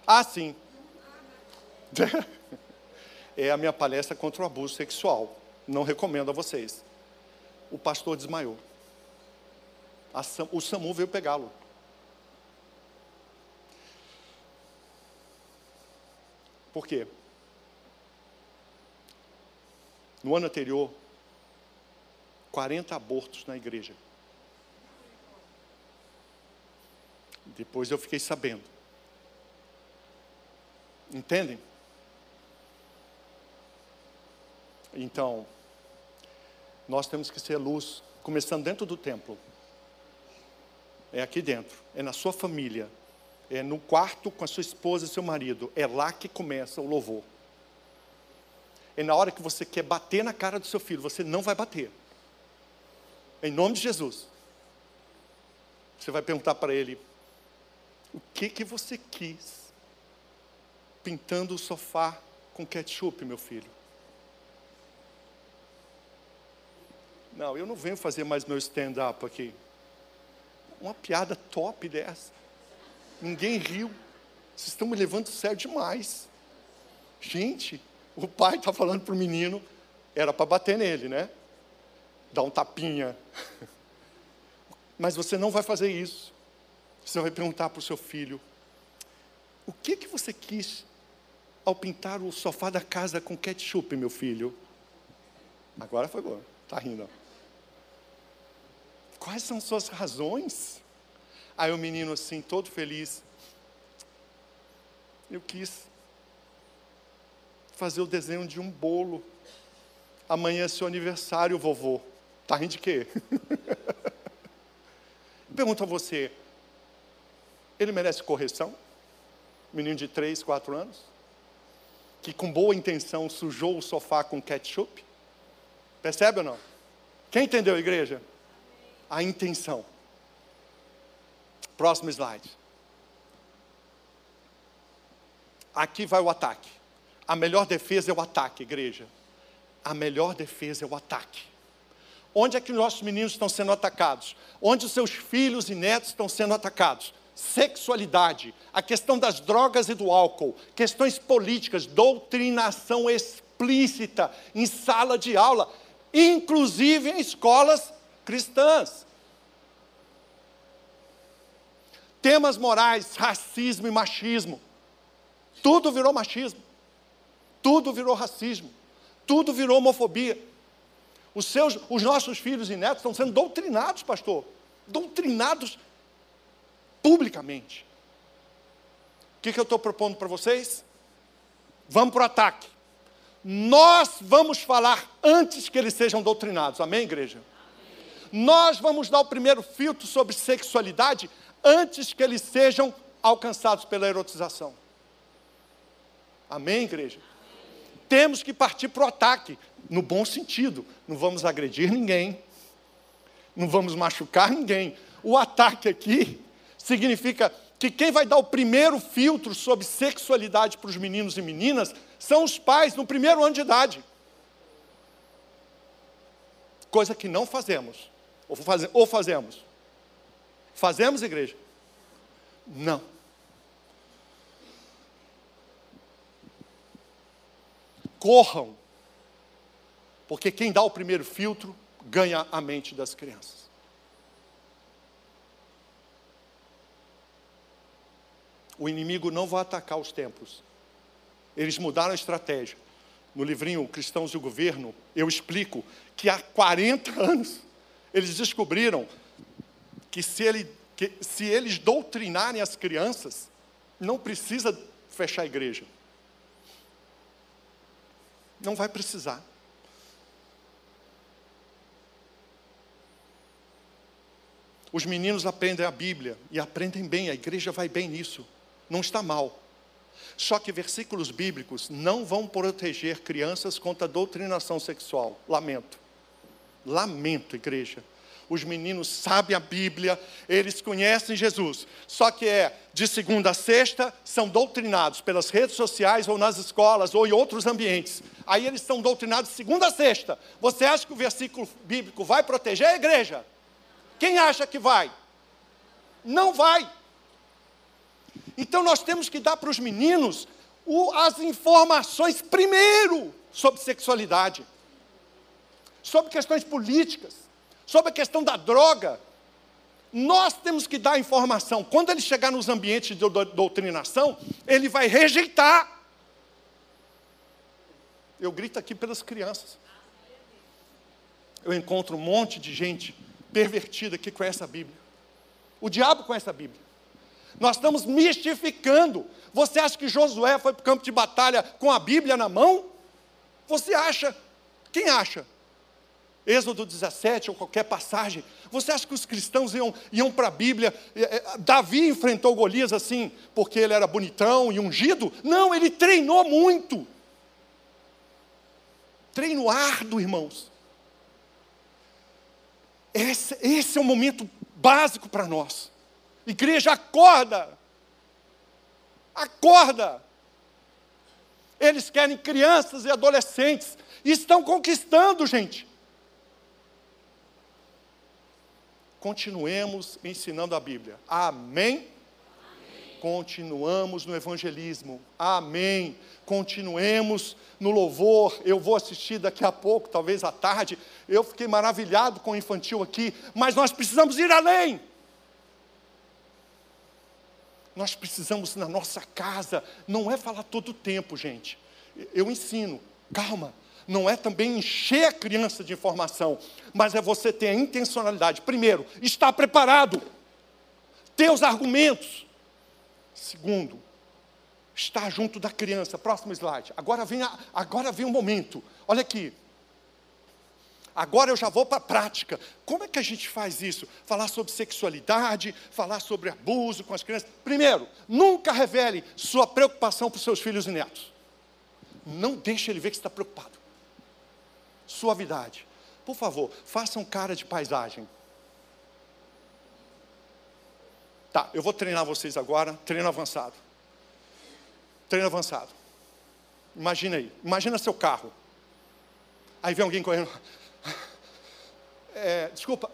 Ah, sim. [LAUGHS] É a minha palestra contra o abuso sexual. Não recomendo a vocês. O pastor desmaiou. o SAMU veio pegá-lo. Por quê? No ano anterior, 40 abortos na igreja. Depois eu fiquei sabendo. Entendem? Então, nós temos que ser luz, começando dentro do templo. É aqui dentro, é na sua família, é no quarto com a sua esposa e seu marido. É lá que começa o louvor. É na hora que você quer bater na cara do seu filho, você não vai bater. Em nome de Jesus. Você vai perguntar para ele: o que que você quis pintando o sofá com ketchup, meu filho? Não, eu não venho fazer mais meu stand-up aqui. Uma piada top dessa. Ninguém riu. Vocês estão me levando sério demais. Gente, o pai está falando para o menino, era para bater nele, né? Dar um tapinha. [LAUGHS] Mas você não vai fazer isso. Você vai perguntar para o seu filho: o que, que você quis ao pintar o sofá da casa com ketchup, meu filho? Agora foi bom, está rindo. Quais são suas razões? Aí o menino, assim, todo feliz, eu quis fazer o desenho de um bolo. Amanhã é seu aniversário, vovô. Tá rindo de quê? [LAUGHS] Pergunto a você, ele merece correção? Menino de 3, 4 anos? Que com boa intenção sujou o sofá com ketchup? Percebe ou não? Quem entendeu, igreja? A intenção. Próximo slide. Aqui vai o ataque. A melhor defesa é o ataque, igreja. A melhor defesa é o ataque. Onde é que nossos meninos estão sendo atacados? Onde os seus filhos e netos estão sendo atacados? Sexualidade, a questão das drogas e do álcool, questões políticas, doutrinação explícita em sala de aula, inclusive em escolas cristãs. Temas morais, racismo e machismo. Tudo virou machismo. Tudo virou racismo. Tudo virou homofobia. Os, seus, os nossos filhos e netos estão sendo doutrinados, pastor. Doutrinados publicamente. O que, que eu estou propondo para vocês? Vamos para o ataque. Nós vamos falar antes que eles sejam doutrinados. Amém, igreja? Amém. Nós vamos dar o primeiro filtro sobre sexualidade antes que eles sejam alcançados pela erotização. Amém, igreja? Temos que partir para o ataque, no bom sentido. Não vamos agredir ninguém, não vamos machucar ninguém. O ataque aqui significa que quem vai dar o primeiro filtro sobre sexualidade para os meninos e meninas são os pais no primeiro ano de idade. Coisa que não fazemos. Ou, faz, ou fazemos. Fazemos, igreja? Não. Corram, porque quem dá o primeiro filtro ganha a mente das crianças. O inimigo não vai atacar os templos. Eles mudaram a estratégia. No livrinho Cristãos e o Governo, eu explico que há 40 anos eles descobriram que se, ele, que se eles doutrinarem as crianças, não precisa fechar a igreja. Não vai precisar. Os meninos aprendem a Bíblia e aprendem bem, a igreja vai bem nisso. Não está mal. Só que versículos bíblicos não vão proteger crianças contra a doutrinação sexual. Lamento. Lamento, igreja os meninos sabem a Bíblia, eles conhecem Jesus. Só que é de segunda a sexta, são doutrinados pelas redes sociais ou nas escolas ou em outros ambientes. Aí eles são doutrinados de segunda a sexta. Você acha que o versículo bíblico vai proteger a igreja? Quem acha que vai? Não vai. Então nós temos que dar para os meninos as informações primeiro sobre sexualidade, sobre questões políticas sobre a questão da droga, nós temos que dar informação. Quando ele chegar nos ambientes de doutrinação, ele vai rejeitar. Eu grito aqui pelas crianças. Eu encontro um monte de gente pervertida que conhece a Bíblia. O diabo conhece a Bíblia. Nós estamos mistificando. Você acha que Josué foi para o campo de batalha com a Bíblia na mão? Você acha? Quem acha? Êxodo 17 ou qualquer passagem. Você acha que os cristãos iam, iam para a Bíblia? É, é, Davi enfrentou Golias assim, porque ele era bonitão e ungido? Não, ele treinou muito. Treino árduo, irmãos. Esse, esse é o momento básico para nós. Igreja, acorda! Acorda! Eles querem crianças e adolescentes. E estão conquistando, gente. Continuemos ensinando a Bíblia. Amém? Continuamos no evangelismo. Amém. Continuemos no louvor. Eu vou assistir daqui a pouco, talvez à tarde. Eu fiquei maravilhado com o infantil aqui, mas nós precisamos ir além. Nós precisamos na nossa casa, não é falar todo o tempo, gente. Eu ensino, calma. Não é também encher a criança de informação, mas é você ter a intencionalidade. Primeiro, estar preparado, ter os argumentos. Segundo, estar junto da criança. Próximo slide. Agora vem, a, agora vem o momento. Olha aqui. Agora eu já vou para a prática. Como é que a gente faz isso? Falar sobre sexualidade, falar sobre abuso com as crianças. Primeiro, nunca revele sua preocupação para os seus filhos e netos. Não deixe ele ver que está preocupado. Suavidade. Por favor, faça um cara de paisagem. Tá, eu vou treinar vocês agora, treino avançado. Treino avançado. Imagina aí, imagina seu carro. Aí vem alguém correndo. É, desculpa,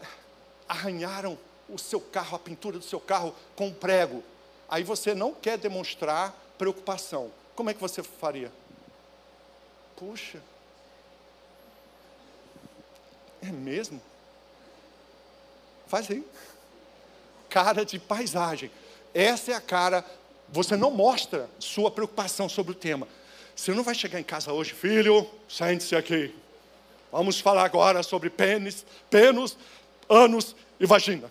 arranharam o seu carro, a pintura do seu carro com um prego. Aí você não quer demonstrar preocupação. Como é que você faria? Puxa, é mesmo? Faz aí cara de paisagem. Essa é a cara. Você não mostra sua preocupação sobre o tema. Você não vai chegar em casa hoje, filho, sente-se aqui. Vamos falar agora sobre pênis, pênis, anos e vagina.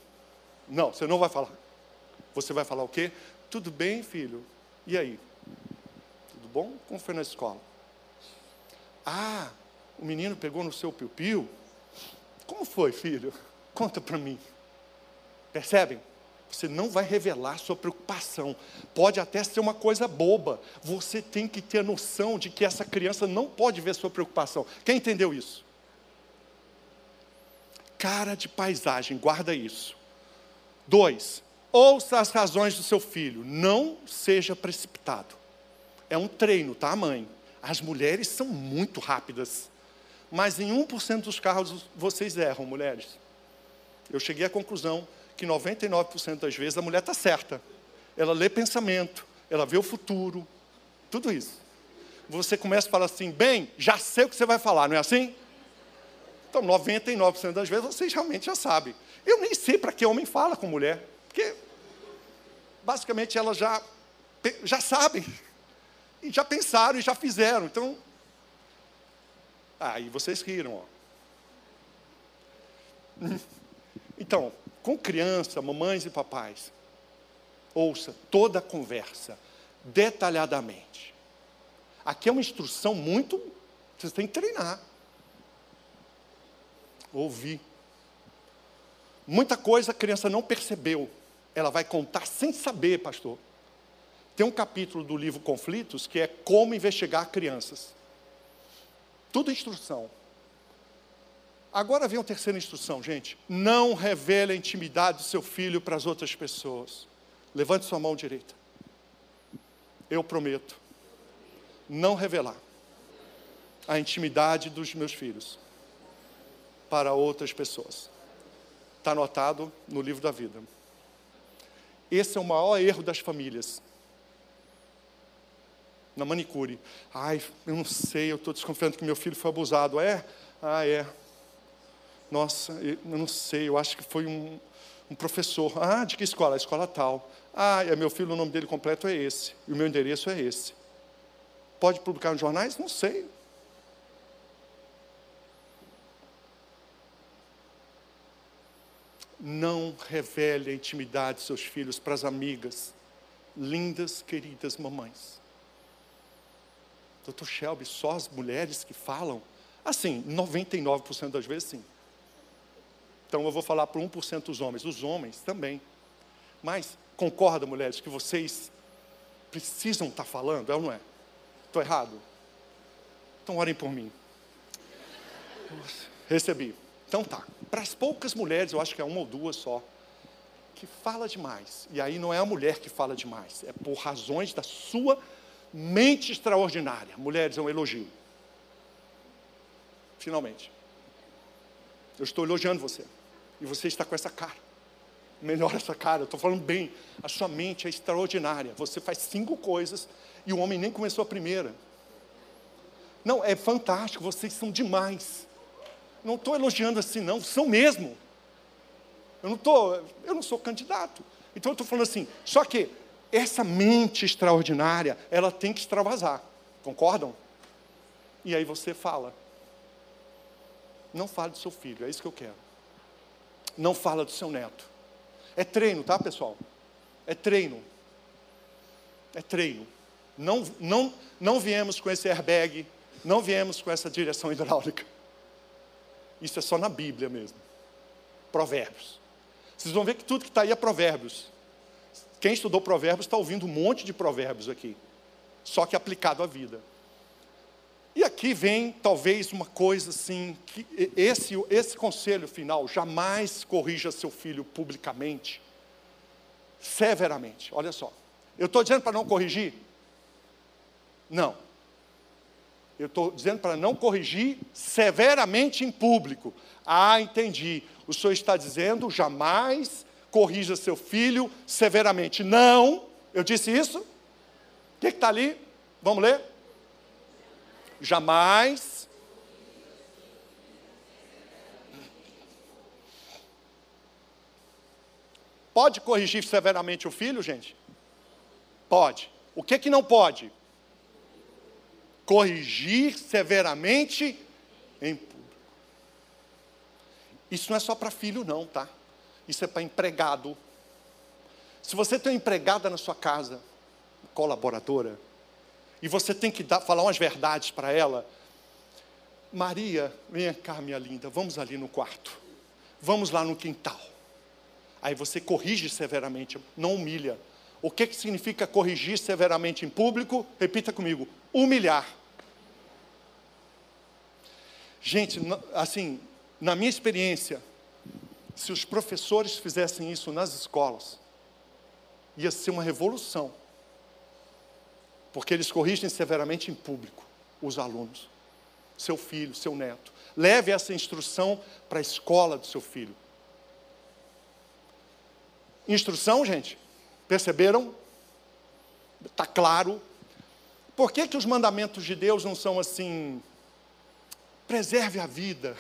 Não, você não vai falar. Você vai falar o quê? Tudo bem, filho? E aí? Tudo bom? Como foi na escola? Ah, o menino pegou no seu piu-piu? Como foi, filho? Conta para mim. Percebem? Você não vai revelar sua preocupação. Pode até ser uma coisa boba. Você tem que ter a noção de que essa criança não pode ver sua preocupação. Quem entendeu isso? Cara de paisagem, guarda isso. Dois, ouça as razões do seu filho. Não seja precipitado. É um treino, tá, mãe? As mulheres são muito rápidas. Mas em 1% dos carros vocês erram, mulheres. Eu cheguei à conclusão que 99% das vezes a mulher está certa. Ela lê pensamento, ela vê o futuro, tudo isso. Você começa a falar assim, bem, já sei o que você vai falar, não é assim? Então, 99% das vezes vocês realmente já sabem. Eu nem sei para que homem fala com mulher, porque basicamente elas já, já sabem, e já pensaram e já fizeram. Então, aí vocês riram, ó. [LAUGHS] Então, com criança, mamães e papais, ouça toda a conversa, detalhadamente. Aqui é uma instrução muito. Vocês têm que treinar. Ouvir. Muita coisa a criança não percebeu. Ela vai contar sem saber, pastor. Tem um capítulo do livro Conflitos que é como investigar crianças. Tudo instrução. Agora vem a terceira instrução, gente. Não revele a intimidade do seu filho para as outras pessoas. Levante sua mão direita. Eu prometo não revelar a intimidade dos meus filhos para outras pessoas. Está anotado no livro da vida. Esse é o maior erro das famílias. Na manicure. Ai, eu não sei, eu estou desconfiando que meu filho foi abusado. É? Ah, é. Nossa, eu não sei, eu acho que foi um, um professor. Ah, de que escola? A escola tal. Ah, é meu filho, o nome dele completo é esse. E o meu endereço é esse. Pode publicar nos jornais? Não sei. Não revele a intimidade de seus filhos para as amigas, lindas, queridas mamães. Doutor Shelby, só as mulheres que falam? Assim, 99% das vezes sim. Então eu vou falar para 1% dos homens, os homens também. Mas concorda, mulheres, que vocês precisam estar tá falando, é ou não é? Estou errado? Então orem por mim. Recebi. Então tá. Para as poucas mulheres, eu acho que é uma ou duas só, que fala demais. E aí não é a mulher que fala demais, é por razões da sua mente extraordinária. Mulheres, é um elogio. Finalmente. Eu estou elogiando você. E você está com essa cara. Melhora essa cara, eu estou falando bem. A sua mente é extraordinária. Você faz cinco coisas e o homem nem começou a primeira. Não, é fantástico, vocês são demais. Não estou elogiando assim, não, são mesmo. Eu não tô, eu não sou candidato. Então eu estou falando assim, só que essa mente extraordinária, ela tem que extravasar. Concordam? E aí você fala. Não fale do seu filho, é isso que eu quero. Não fala do seu neto. É treino, tá, pessoal? É treino. É treino. Não, não, não viemos com esse airbag, não viemos com essa direção hidráulica. Isso é só na Bíblia mesmo. Provérbios. Vocês vão ver que tudo que está aí é provérbios. Quem estudou provérbios está ouvindo um monte de provérbios aqui. Só que aplicado à vida. E aqui vem talvez uma coisa assim, que esse, esse conselho final, jamais corrija seu filho publicamente, severamente. Olha só, eu estou dizendo para não corrigir? Não. Eu estou dizendo para não corrigir severamente em público. Ah, entendi. O senhor está dizendo jamais corrija seu filho severamente. Não, eu disse isso? O que está ali? Vamos ler? Jamais. Pode corrigir severamente o filho, gente? Pode. O que que não pode? Corrigir severamente em público. Isso não é só para filho, não, tá? Isso é para empregado. Se você tem uma empregada na sua casa, colaboradora, e você tem que dar, falar umas verdades para ela. Maria, venha cá, minha linda, vamos ali no quarto. Vamos lá no quintal. Aí você corrige severamente, não humilha. O que, que significa corrigir severamente em público? Repita comigo: humilhar. Gente, assim, na minha experiência, se os professores fizessem isso nas escolas, ia ser uma revolução porque eles corrigem severamente em público os alunos, seu filho, seu neto. Leve essa instrução para a escola do seu filho. Instrução, gente? Perceberam? Está claro. Por que, que os mandamentos de Deus não são assim? Preserve a vida.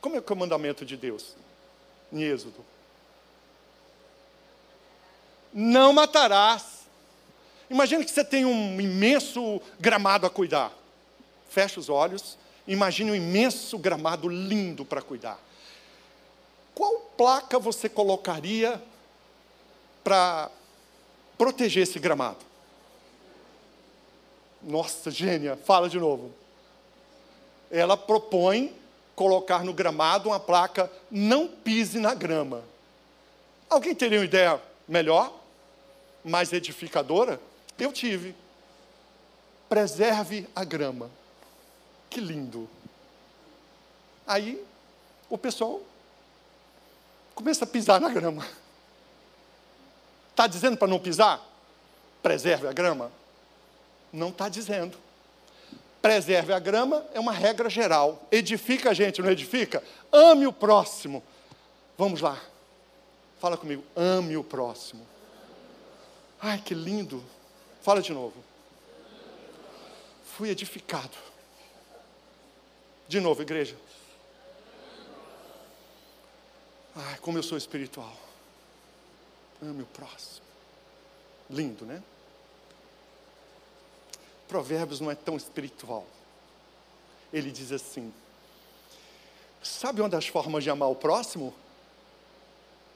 Como é que é o mandamento de Deus? Em Êxodo. Não matarás. Imagine que você tem um imenso gramado a cuidar. Feche os olhos, imagine um imenso gramado lindo para cuidar. Qual placa você colocaria para proteger esse gramado? Nossa, gênia, fala de novo. Ela propõe colocar no gramado uma placa não pise na grama. Alguém teria uma ideia melhor, mais edificadora? Eu tive. Preserve a grama. Que lindo. Aí o pessoal começa a pisar na grama. Está dizendo para não pisar? Preserve a grama? Não está dizendo. Preserve a grama é uma regra geral. Edifica a gente, não edifica? Ame o próximo. Vamos lá. Fala comigo. Ame o próximo. Ai, que lindo. Fala de novo. Fui edificado. De novo, igreja. Ai, como eu sou espiritual. Ame o próximo. Lindo, né? Provérbios não é tão espiritual. Ele diz assim: Sabe uma das formas de amar o próximo?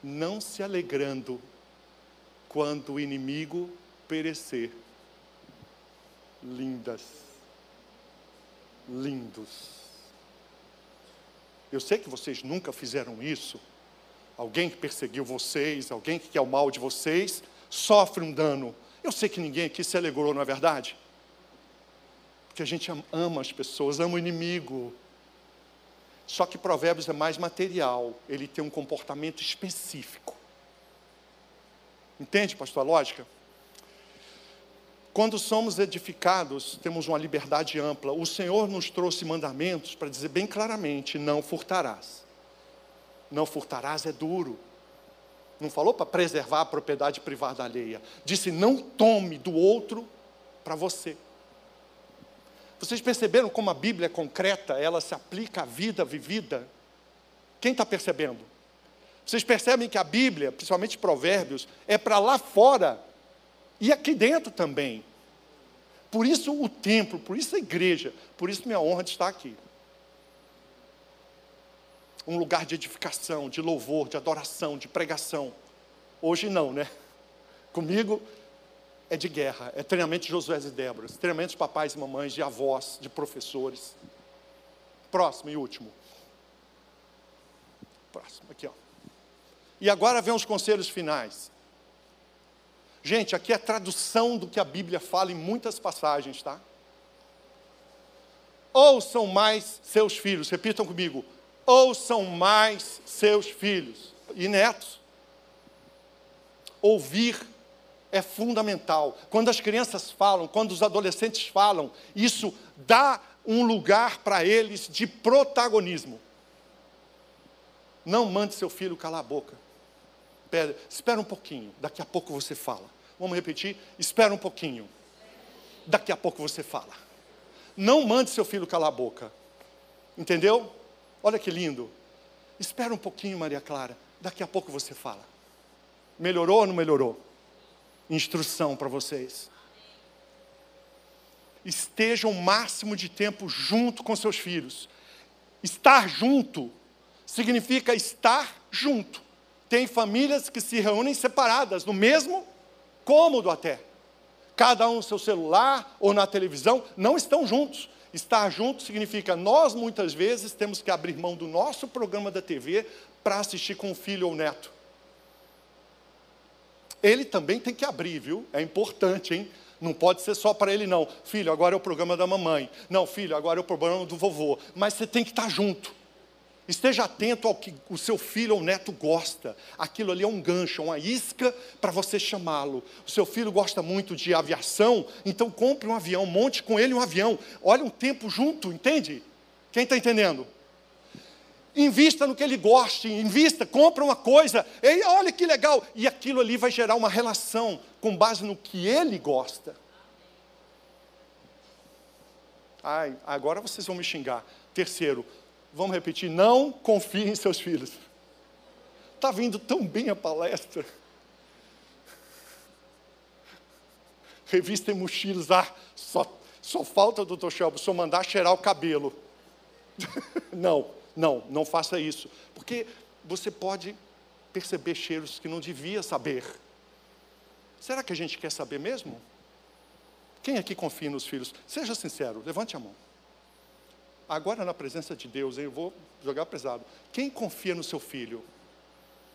Não se alegrando quando o inimigo perecer. Lindas, lindos. Eu sei que vocês nunca fizeram isso. Alguém que perseguiu vocês, alguém que quer o mal de vocês, sofre um dano. Eu sei que ninguém aqui se alegrou, não é verdade? Porque a gente ama as pessoas, ama o inimigo. Só que Provérbios é mais material, ele tem um comportamento específico. Entende, pastor, a lógica? Quando somos edificados, temos uma liberdade ampla. O Senhor nos trouxe mandamentos para dizer bem claramente: não furtarás. Não furtarás é duro. Não falou para preservar a propriedade privada alheia. Disse: não tome do outro para você. Vocês perceberam como a Bíblia é concreta, ela se aplica à vida vivida? Quem está percebendo? Vocês percebem que a Bíblia, principalmente Provérbios, é para lá fora e aqui dentro também. Por isso o templo, por isso a igreja, por isso minha honra de estar aqui. Um lugar de edificação, de louvor, de adoração, de pregação. Hoje não, né? Comigo é de guerra, é treinamento de Josué e Débora, treinamento de papais e mamães, de avós, de professores. Próximo e último. Próximo, aqui ó. E agora vem os conselhos finais. Gente, aqui é a tradução do que a Bíblia fala em muitas passagens, tá? Ouçam mais seus filhos, repitam comigo. Ouçam mais seus filhos e netos. Ouvir é fundamental. Quando as crianças falam, quando os adolescentes falam, isso dá um lugar para eles de protagonismo. Não mande seu filho calar a boca. Espera, espera um pouquinho, daqui a pouco você fala. Vamos repetir? Espera um pouquinho. Daqui a pouco você fala. Não mande seu filho calar a boca. Entendeu? Olha que lindo. Espera um pouquinho, Maria Clara. Daqui a pouco você fala. Melhorou ou não melhorou? Instrução para vocês. Esteja o máximo de tempo junto com seus filhos. Estar junto significa estar junto. Tem famílias que se reúnem separadas, no mesmo cômodo até. Cada um no seu celular ou na televisão, não estão juntos. Estar junto significa nós muitas vezes temos que abrir mão do nosso programa da TV para assistir com o filho ou neto. Ele também tem que abrir, viu? É importante, hein? Não pode ser só para ele, não. Filho, agora é o programa da mamãe. Não, filho, agora é o programa do vovô. Mas você tem que estar junto. Esteja atento ao que o seu filho ou neto gosta. Aquilo ali é um gancho, uma isca para você chamá-lo. O seu filho gosta muito de aviação, então compre um avião, monte com ele um avião. Olha um tempo junto, entende? Quem está entendendo? Invista no que ele goste, invista, compra uma coisa, e olha que legal, e aquilo ali vai gerar uma relação com base no que ele gosta. Ai, agora vocês vão me xingar. Terceiro, Vamos repetir: não confie em seus filhos. Está vindo tão bem a palestra. Revista e mochilas, ah, só, só falta, doutor Shelby, só mandar cheirar o cabelo. [LAUGHS] não, não, não faça isso. Porque você pode perceber cheiros que não devia saber. Será que a gente quer saber mesmo? Quem aqui confia nos filhos? Seja sincero, levante a mão. Agora, na presença de Deus, eu vou jogar pesado. Quem confia no seu filho?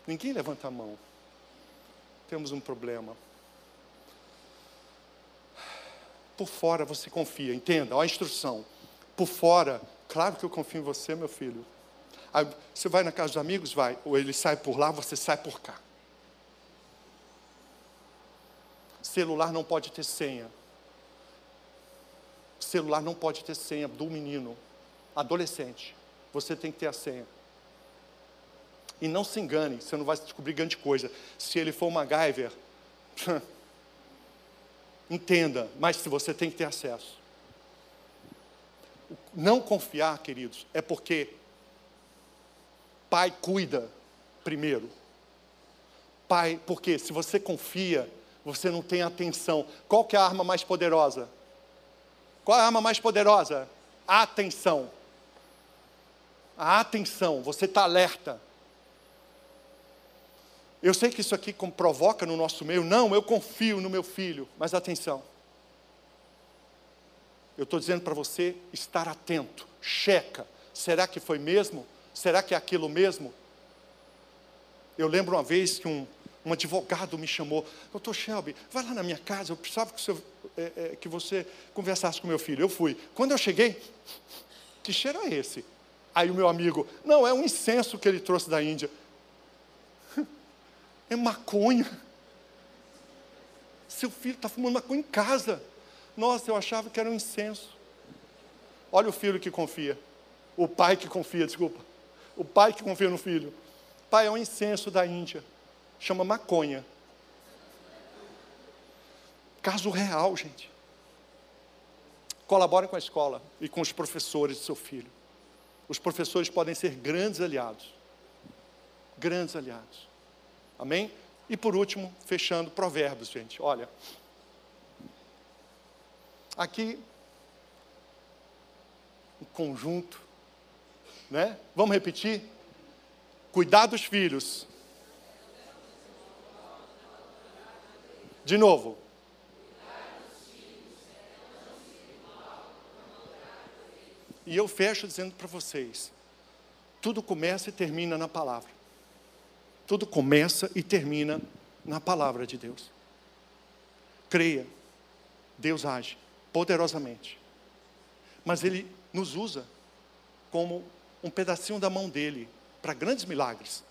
Ninguém levanta a mão. Temos um problema. Por fora você confia, entenda, olha a instrução. Por fora, claro que eu confio em você, meu filho. Aí, você vai na casa dos amigos? Vai. Ou ele sai por lá, você sai por cá. Celular não pode ter senha. Celular não pode ter senha do menino adolescente, você tem que ter a senha. E não se engane, você não vai descobrir grande coisa. Se ele for uma MacGyver, [LAUGHS] entenda, mas se você tem que ter acesso. Não confiar, queridos, é porque pai cuida primeiro. Pai, porque se você confia, você não tem atenção. Qual que é a arma mais poderosa? Qual é a arma mais poderosa? A atenção a atenção, você está alerta. Eu sei que isso aqui provoca no nosso meio, não, eu confio no meu filho, mas atenção. Eu estou dizendo para você estar atento, checa, será que foi mesmo? Será que é aquilo mesmo? Eu lembro uma vez que um, um advogado me chamou, doutor Shelby, vai lá na minha casa, eu precisava que, você, é, é, que você conversasse com meu filho. Eu fui. Quando eu cheguei, que cheiro é esse? Aí o meu amigo, não, é um incenso que ele trouxe da Índia. [LAUGHS] É maconha. Seu filho está fumando maconha em casa. Nossa, eu achava que era um incenso. Olha o filho que confia. O pai que confia, desculpa. O pai que confia no filho. Pai, é um incenso da Índia. chama maconha. Caso real, gente. Colaborem com a escola e com os professores do seu filho. Os professores podem ser grandes aliados. Grandes aliados. Amém? E por último, fechando, provérbios, gente. Olha. Aqui, um conjunto, né? Vamos repetir? Cuidar dos filhos. De novo. E eu fecho dizendo para vocês: tudo começa e termina na palavra. Tudo começa e termina na palavra de Deus. Creia, Deus age poderosamente. Mas Ele nos usa como um pedacinho da mão dele para grandes milagres.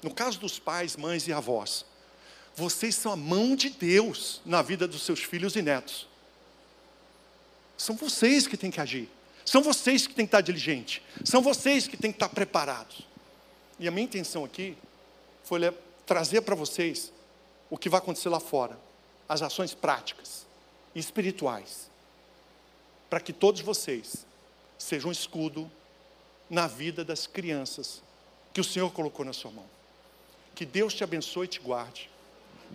No caso dos pais, mães e avós, vocês são a mão de Deus na vida dos seus filhos e netos. São vocês que têm que agir. São vocês que têm que estar diligentes. São vocês que têm que estar preparados. E a minha intenção aqui foi trazer para vocês o que vai acontecer lá fora. As ações práticas e espirituais. Para que todos vocês sejam um escudo na vida das crianças que o Senhor colocou na sua mão. Que Deus te abençoe e te guarde.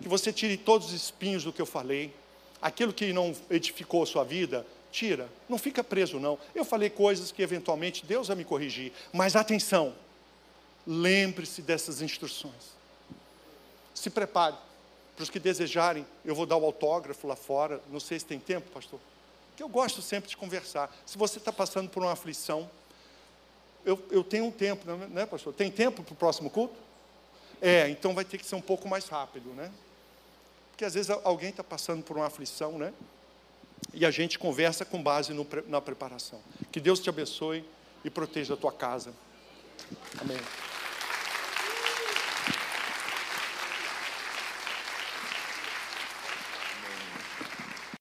Que você tire todos os espinhos do que eu falei. Aquilo que não edificou a sua vida, Tira, não fica preso não. Eu falei coisas que eventualmente Deus vai me corrigir, mas atenção, lembre-se dessas instruções. Se prepare. Para os que desejarem, eu vou dar o autógrafo lá fora. Não sei se tem tempo, pastor. Que eu gosto sempre de conversar. Se você está passando por uma aflição, eu, eu tenho um tempo, né, pastor? Tem tempo para o próximo culto? É, então vai ter que ser um pouco mais rápido, né? Porque às vezes alguém está passando por uma aflição, né? e a gente conversa com base no, na preparação. Que Deus te abençoe e proteja a tua casa. Amém.